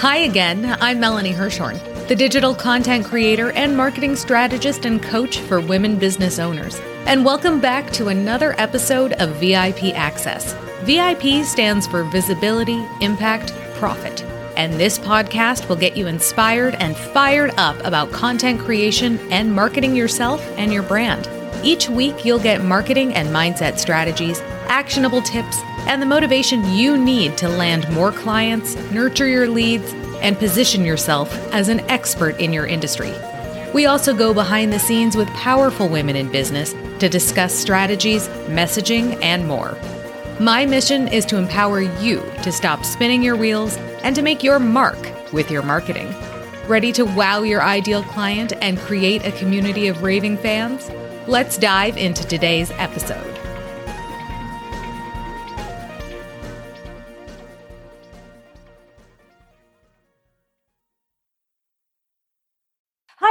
Hi again, I'm Melanie Hirschhorn, the digital content creator and marketing strategist and coach for women business owners. And welcome back to another episode of VIP Access. VIP stands for Visibility, Impact, Profit. And this podcast will get you inspired and fired up about content creation and marketing yourself and your brand. Each week, you'll get marketing and mindset strategies, actionable tips, and the motivation you need to land more clients, nurture your leads, and position yourself as an expert in your industry. We also go behind the scenes with powerful women in business to discuss strategies, messaging, and more. My mission is to empower you to stop spinning your wheels and to make your mark with your marketing. Ready to wow your ideal client and create a community of raving fans? Let's dive into today's episode.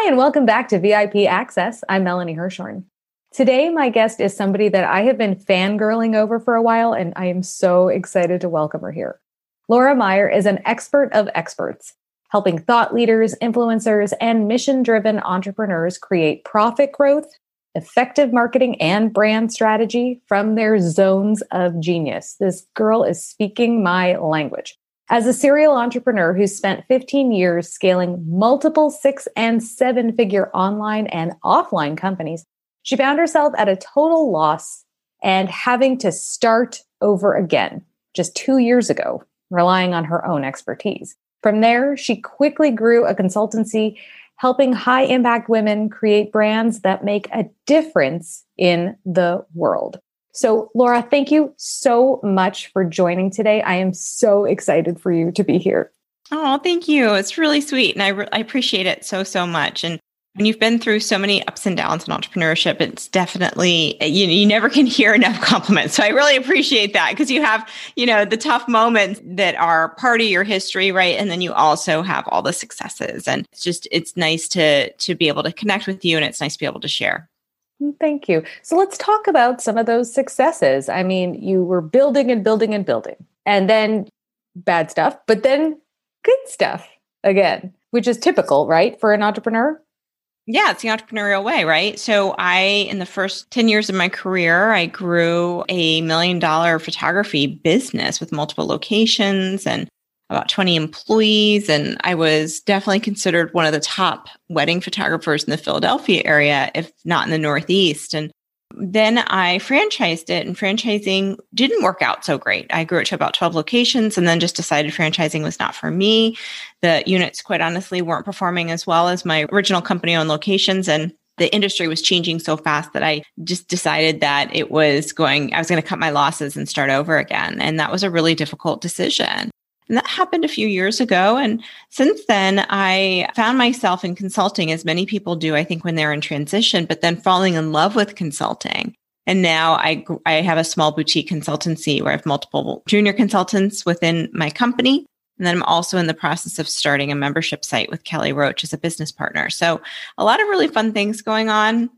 And welcome back to VIP Access. I'm Melanie Hirschhorn. Today, my guest is somebody that I have been fangirling over for a while, and I am so excited to welcome her here. Laura Meyer is an expert of experts, helping thought leaders, influencers, and mission driven entrepreneurs create profit growth, effective marketing, and brand strategy from their zones of genius. This girl is speaking my language. As a serial entrepreneur who spent 15 years scaling multiple six and seven figure online and offline companies, she found herself at a total loss and having to start over again just two years ago, relying on her own expertise. From there, she quickly grew a consultancy helping high impact women create brands that make a difference in the world. So, Laura, thank you so much for joining today. I am so excited for you to be here. Oh, thank you. It's really sweet. And I, re- I appreciate it so, so much. And when you've been through so many ups and downs in entrepreneurship, it's definitely, eh, you, you never can hear enough compliments. So I really appreciate that because you have, you know, the tough moments that are part of your history, right? And then you also have all the successes. And it's just, it's nice to, to be able to connect with you and it's nice to be able to share. Thank you. So let's talk about some of those successes. I mean, you were building and building and building, and then bad stuff, but then good stuff again, which is typical, right, for an entrepreneur? Yeah, it's the entrepreneurial way, right? So, I, in the first 10 years of my career, I grew a million dollar photography business with multiple locations and about 20 employees. And I was definitely considered one of the top wedding photographers in the Philadelphia area, if not in the Northeast. And then I franchised it, and franchising didn't work out so great. I grew it to about 12 locations and then just decided franchising was not for me. The units, quite honestly, weren't performing as well as my original company owned locations. And the industry was changing so fast that I just decided that it was going, I was going to cut my losses and start over again. And that was a really difficult decision. And that happened a few years ago. And since then, I found myself in consulting, as many people do, I think, when they're in transition, but then falling in love with consulting. And now I, I have a small boutique consultancy where I have multiple junior consultants within my company. And then I'm also in the process of starting a membership site with Kelly Roach as a business partner. So a lot of really fun things going on.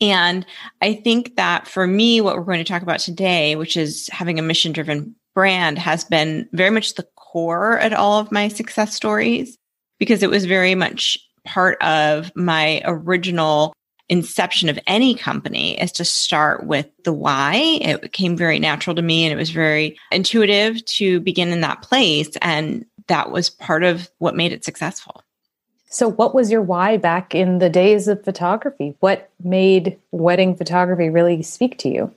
And I think that for me, what we're going to talk about today, which is having a mission driven brand, has been very much the core at all of my success stories because it was very much part of my original inception of any company is to start with the why. It came very natural to me and it was very intuitive to begin in that place. And that was part of what made it successful. So, what was your why back in the days of photography? What made wedding photography really speak to you?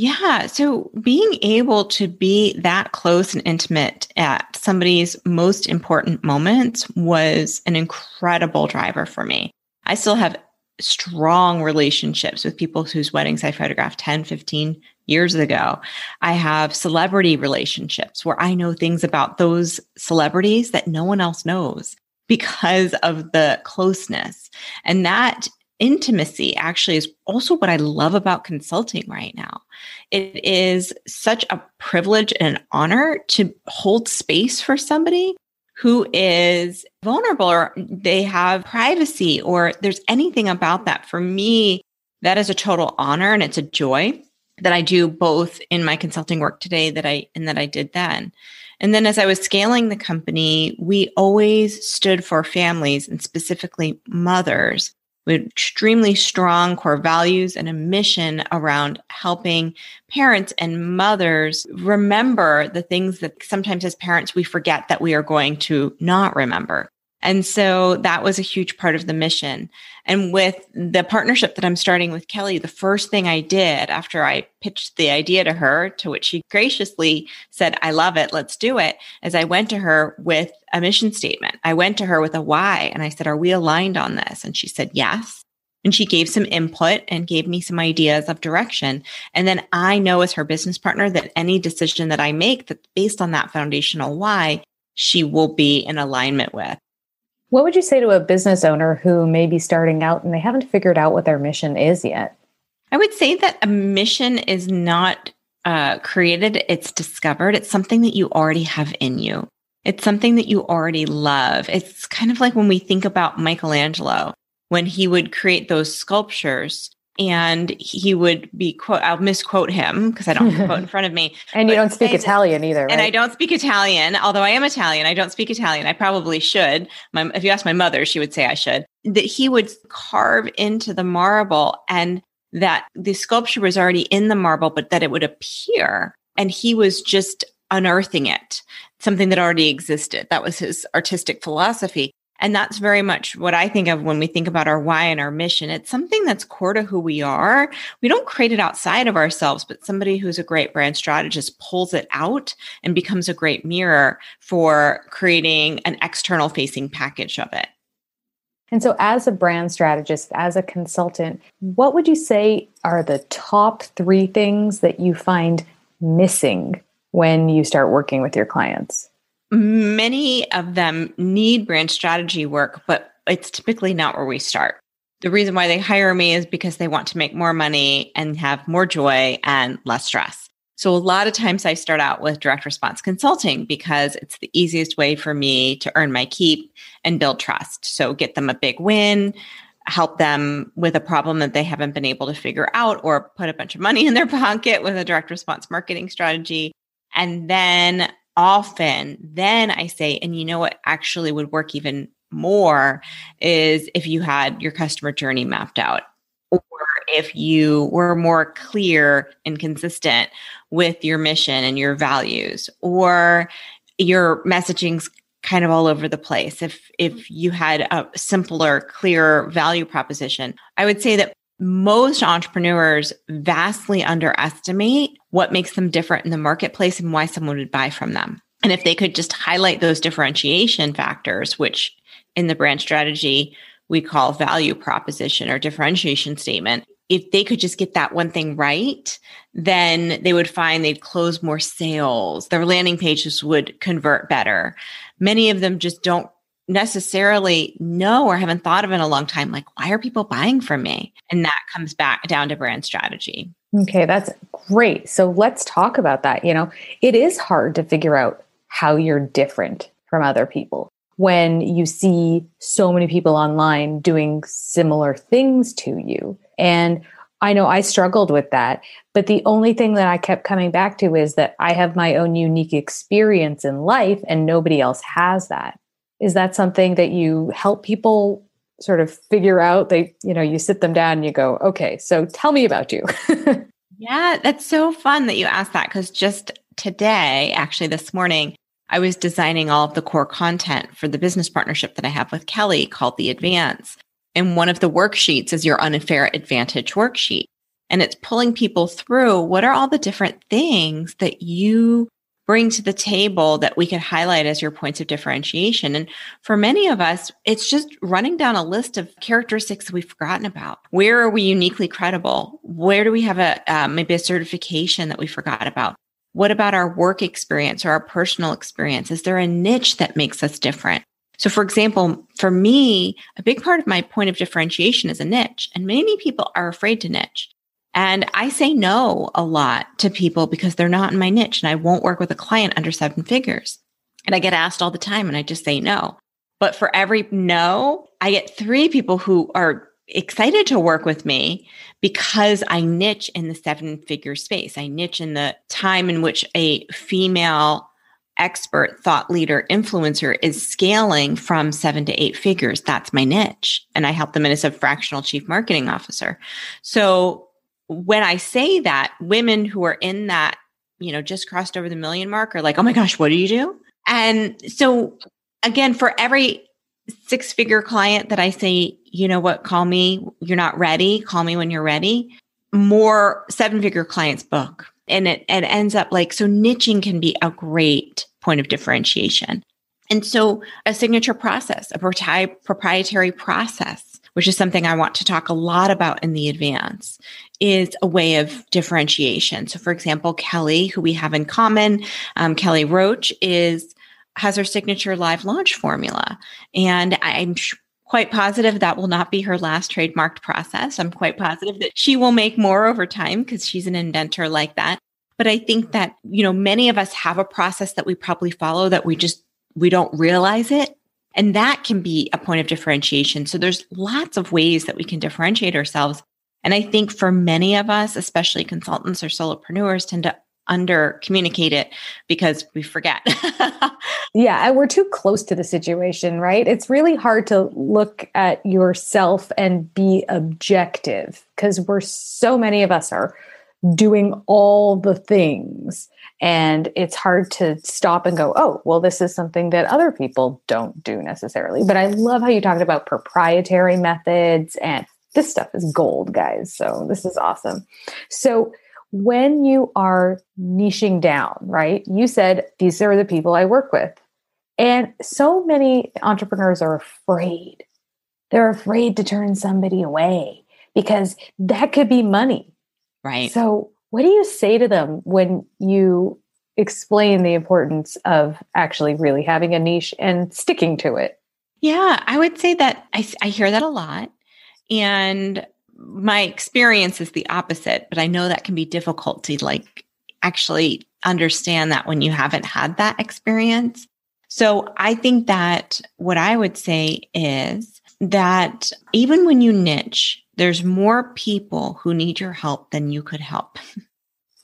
Yeah. So being able to be that close and intimate at somebody's most important moments was an incredible driver for me. I still have strong relationships with people whose weddings I photographed 10, 15 years ago. I have celebrity relationships where I know things about those celebrities that no one else knows because of the closeness. And that intimacy actually is also what I love about consulting right now. It is such a privilege and an honor to hold space for somebody who is vulnerable or they have privacy or there's anything about that. For me, that is a total honor and it's a joy. that I do both in my consulting work today that I and that I did then. And then as I was scaling the company, we always stood for families and specifically mothers extremely strong core values and a mission around helping parents and mothers remember the things that sometimes as parents we forget that we are going to not remember. And so that was a huge part of the mission. And with the partnership that I'm starting with Kelly, the first thing I did after I pitched the idea to her, to which she graciously said, I love it, let's do it, is I went to her with a mission statement. I went to her with a why and I said, Are we aligned on this? And she said, Yes. And she gave some input and gave me some ideas of direction. And then I know as her business partner that any decision that I make that's based on that foundational why, she will be in alignment with. What would you say to a business owner who may be starting out and they haven't figured out what their mission is yet? I would say that a mission is not uh, created, it's discovered. It's something that you already have in you. It's something that you already love. It's kind of like when we think about Michelangelo, when he would create those sculptures, and he would be quote i'll misquote him because i don't have quote in front of me and you don't speak italian either right? and i don't speak italian although i am italian i don't speak italian i probably should. My, if you ask my mother she would say i should. That he would carve into the marble and that the sculpture was already in the marble but that it would appear and he was just unearthing it something that already existed. That was his artistic philosophy and that's very much what I think of when we think about our why and our mission. It's something that's core to who we are. We don't create it outside of ourselves, but somebody who's a great brand strategist pulls it out and becomes a great mirror for creating an external facing package of it. And so, as a brand strategist, as a consultant, what would you say are the top three things that you find missing when you start working with your clients? Many of them need brand strategy work, but it's typically not where we start. The reason why they hire me is because they want to make more money and have more joy and less stress. So, a lot of times I start out with direct response consulting because it's the easiest way for me to earn my keep and build trust. So, get them a big win, help them with a problem that they haven't been able to figure out, or put a bunch of money in their pocket with a direct response marketing strategy. And then often then I say, and you know what actually would work even more is if you had your customer journey mapped out or if you were more clear and consistent with your mission and your values or your messaging's kind of all over the place. If if you had a simpler clearer value proposition i would say that most entrepreneurs vastly underestimate what makes them different in the marketplace and why someone would buy from them. And if they could just highlight those differentiation factors, which in the brand strategy we call value proposition or differentiation statement, if they could just get that one thing right, then they would find they'd close more sales. Their landing pages would convert better. Many of them just don't necessarily know or haven't thought of in a long time like why are people buying from me? And that comes back down to brand strategy. Okay that's great. So let's talk about that. You know it is hard to figure out how you're different from other people when you see so many people online doing similar things to you. And I know I struggled with that, but the only thing that I kept coming back to is that I have my own unique experience in life and nobody else has that is that something that you help people sort of figure out? They you know you sit them down and you go okay so tell me about you. Yeah that's so fun that you asked that because just today actually this morning i was designing all of the core content for the business partnership that i have with kelly called the advance. And one of the worksheets is your unfair advantage worksheet. And it's pulling people through what are all the different things that you bring to the table that we could highlight as your points of differentiation. And for many of us, it's just running down a list of characteristics we've forgotten about. Where are we uniquely credible? Where do we have a uh, maybe a certification that we forgot about? What about our work experience or our personal experience? Is there a niche that makes us different? So, for example, for me, a big part of my point of differentiation is a niche, and many people are afraid to niche. And I say no a lot to people because they're not in my niche and I won't work with a client under seven figures. And I get asked all the time and I just say no. But for every no, I get three people who are excited to work with me because I niche in the seven figure space. I niche in the time in which a female expert, thought leader, influencer is scaling from seven to eight figures. That's my niche. And I help them in as a fractional chief marketing officer. So when I say that, women who are in that, you know, just crossed over the million mark are like, oh my gosh, what do you do? And so again, for every six figure client that I say, you know what, call me, you're not ready, call me when you're ready, more seven figure clients book. And it, it ends up like, so niching can be a great point of differentiation. And so a signature process, a proprietary process, which is something I want to talk a lot about in the advance, is a way of differentiation. So, for example, Kelly, who we have in common, um, Kelly Roach is has her signature live launch formula. And I'm sh- quite positive that will not be her last trademarked process. I'm quite positive that she will make more over time because she's an inventor like that. But I think that, you know, many of us have a process that we probably follow that we just, we don't realize it. And that can be a point of differentiation. So there's lots of ways that we can differentiate ourselves. And I think for many of us, especially consultants or solopreneurs, tend to under communicate it because we forget. yeah, and we're too close to the situation, right? It's really hard to look at yourself and be objective because we're so many of us are doing all the things and it's hard to stop and go oh well this is something that other people don't do necessarily but i love how you talked about proprietary methods and this stuff is gold guys so this is awesome so when you are niching down, right? You said, these are the people I work with. And so many entrepreneurs are afraid. They're afraid to turn somebody away because that could be money. Right. So, what do you say to them when you explain the importance of actually really having a niche and sticking to it? Yeah, I would say that I, I hear that a lot. And my experience is the opposite, but I know that can be difficult to like actually understand that when you haven't had that experience. So I think that what I would say is that even when you niche, there's more people who need your help than you could help.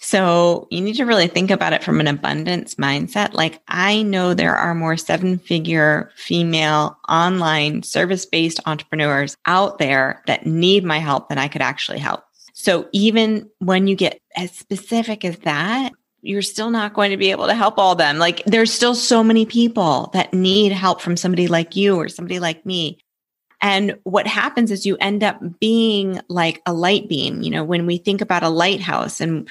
So you need to really think about it from an abundance mindset. Like I know there are more seven figure female online service based entrepreneurs out there that need my help than I could actually help. So even when you get as specific as that, you're still not going to be able to help all them. Like there's still so many people that need help from somebody like you or somebody like me. And what happens is you end up being like a light beam. You know, when we think about a lighthouse and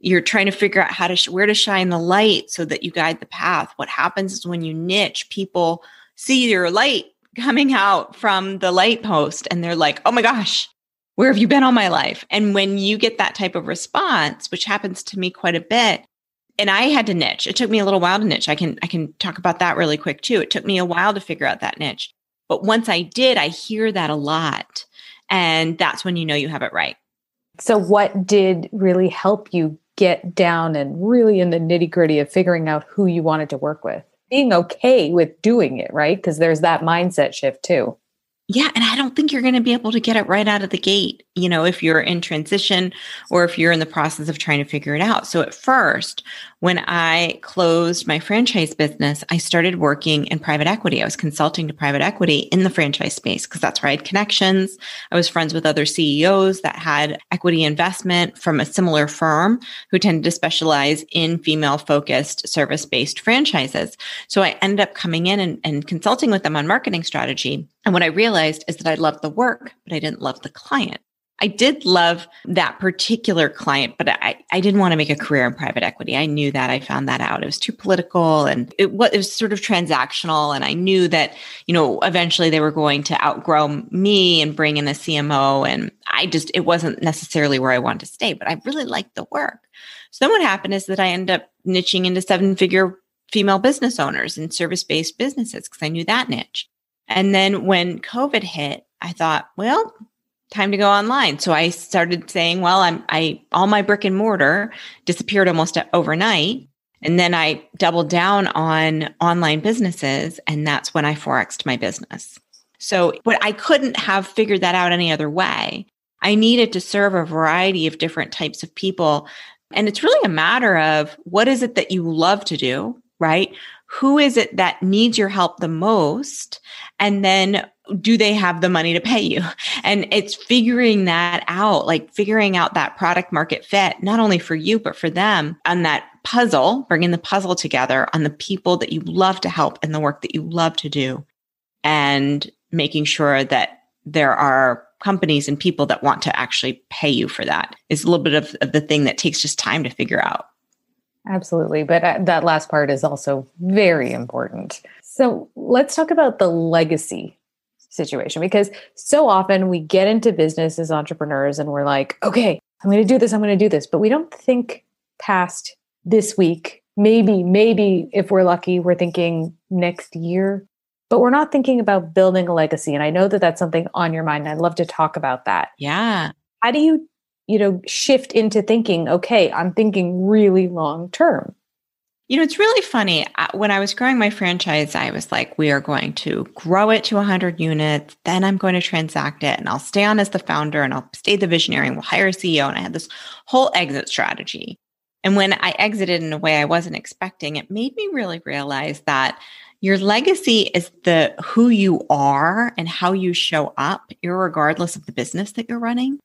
you're trying to figure out how to sh- where to shine the light so that you guide the path. What happens is when you niche people see your light coming out from the light post and they're like oh my gosh where have you been all my life? And when you get that type of response which happens to me quite a bit and i had to niche. It took me a little while to niche. I can i can talk about that really quick too. It took me a while to figure out that niche but once i did i hear that a lot and that's when you know you have it right so what did really help you get down and really in the nitty gritty of figuring out who you wanted to work with. Being okay with doing it, right? Because there's that mindset shift too. Yeah. And I don't think you're going to be able to get it right out of the gate, you know, if you're in transition or if you're in the process of trying to figure it out. So at first, when I closed my franchise business, I started working in private equity. I was consulting to private equity in the franchise space because that's where I had connections. I was friends with other CEOs that had equity investment from a similar firm who tended to specialize in female focused service based franchises. So I ended up coming in and, and consulting with them on marketing strategy. And what I realized is that I loved the work, but I didn't love the client. I did love that particular client, but I, I didn't want to make a career in private equity. I knew that. I found that out. It was too political and it was, it was sort of transactional. And I knew that, you know, eventually they were going to outgrow me and bring in a CMO. And I just, it wasn't necessarily where I wanted to stay, but I really liked the work. So then what happened is that I ended up niching into seven figure female business owners and service based businesses because I knew that niche. And then when COVID hit, I thought, well, time to go online. So I started saying, well, I'm, I, all my brick and mortar disappeared almost overnight. And then I doubled down on online businesses. And that's when I Forexed my business. So, but I couldn't have figured that out any other way. I needed to serve a variety of different types of people. And it's really a matter of what is it that you love to do, right? Who is it that needs your help the most? And then do they have the money to pay you? And it's figuring that out, like figuring out that product market fit, not only for you, but for them on that puzzle, bringing the puzzle together on the people that you love to help and the work that you love to do. And making sure that there are companies and people that want to actually pay you for that is a little bit of, of the thing that takes just time to figure out. Absolutely. But uh, that last part is also very important. So let's talk about the legacy situation because so often we get into business as entrepreneurs and we're like, okay, I'm going to do this, I'm going to do this. But we don't think past this week. Maybe, maybe if we're lucky, we're thinking next year but we're not thinking about building a legacy. And I know that that's something on your mind. I'd love to talk about that. Yeah. How do you, you know, shift into thinking, okay, I'm thinking really long term? You know, it's really funny. When I was growing my franchise, I was like, we are going to grow it to 100 units. Then I'm going to transact it and I'll stay on as the founder and I'll stay the visionary and we'll hire a CEO. And I had this whole exit strategy. And when I exited in a way I wasn't expecting, it made me really realize that your legacy is the who you are and how you show up, regardless of the business that you're running,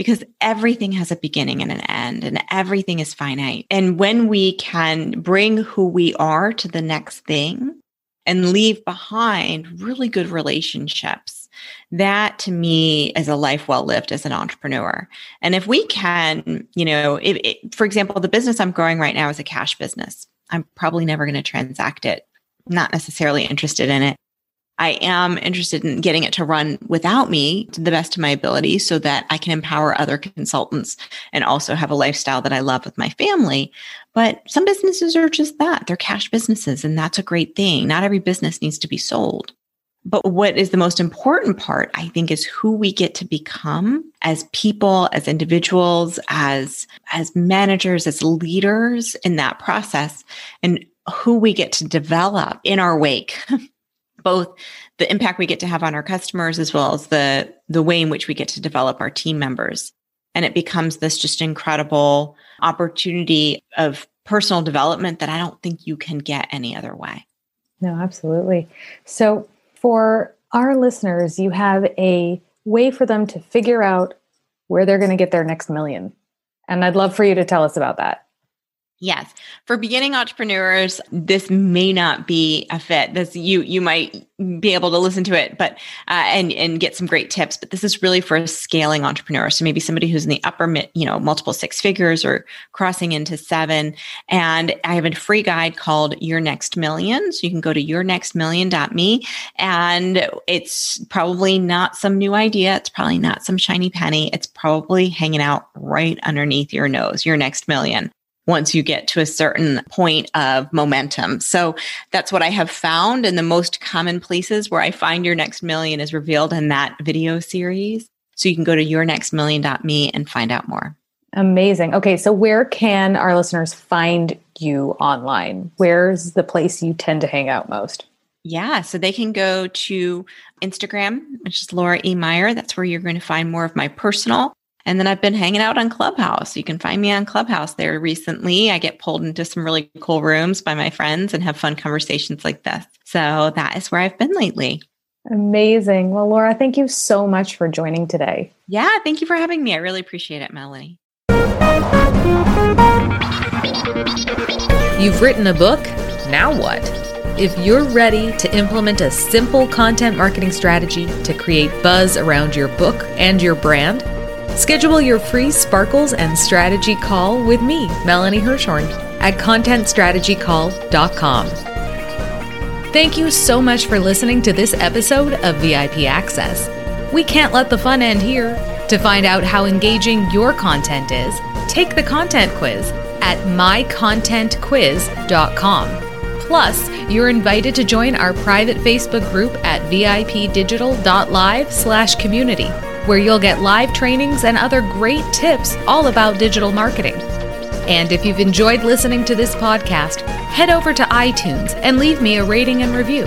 because everything has a beginning and an end and everything is finite. And when we can bring who we are to the next thing and leave behind really good relationships, that to me is a life well lived as an entrepreneur. And if we can, you know, if, for example, the business I'm growing right now is a cash business. I'm probably never going to transact it not necessarily interested in it. I am interested in getting it to run without me to the best of my ability so that I can empower other consultants and also have a lifestyle that I love with my family. But some businesses are just that. They're cash businesses, and that's a great thing. Not every business needs to be sold. But what is the most important part, I think, is who we get to become as people, as individuals, as, as managers, as leaders in that process. And who we get to develop in our wake, both the impact we get to have on our customers as well as the the way in which we get to develop our team members. And it becomes this just incredible opportunity of personal development that I don't think you can get any other way. No, absolutely. So for our listeners, you have a way for them to figure out where they're going to get their next million. And I'd love for you to tell us about that. Yes. For beginning entrepreneurs, this may not be a fit. This you you might be able to listen to it, but uh, and and get some great tips. But this is really for a scaling entrepreneur. So maybe somebody who's in the upper, you know, multiple six figures or crossing into seven. And I have a free guide called Your Next Million. So you can go to yournextmillion.me, and it's probably not some new idea. It's probably not some shiny penny. It's probably hanging out right underneath your nose. Your next million once you get to a certain point of momentum. So that's what I have found. And the most common places where I find your next million is revealed in that video series. So you can go to yournextmillion.me and find out more. Amazing. Okay. So where can our listeners find you online? Where's the place you tend to hang out most? Yeah, so they can go to Instagram, which is Laura E. Meyer. That's where you're going to find more of my personal and then I've been hanging out on Clubhouse. You can find me on Clubhouse there recently. I get pulled into some really cool rooms by my friends and have fun conversations like this. So that is where I've been lately. Amazing. Well, Laura, thank you so much for joining today. Yeah, thank you for having me. I really appreciate it, Melanie. You've written a book. Now what? If you're ready to implement a simple content marketing strategy to create buzz around your book and your brand, Schedule your free Sparkles and Strategy call with me, Melanie Hirschhorn, at contentstrategycall.com. Thank you so much for listening to this episode of VIP Access. We can't let the fun end here. To find out how engaging your content is, take the content quiz at mycontentquiz.com. Plus, you're invited to join our private Facebook group at vipdigital.live slash community where you'll get live trainings and other great tips all about digital marketing. And if you've enjoyed listening to this podcast, head over to iTunes and leave me a rating and review.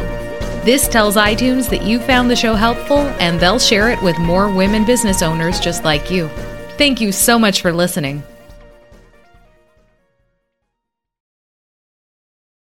This tells iTunes that you found the show helpful and they'll share it with more women business owners just like you. Thank you so much for listening.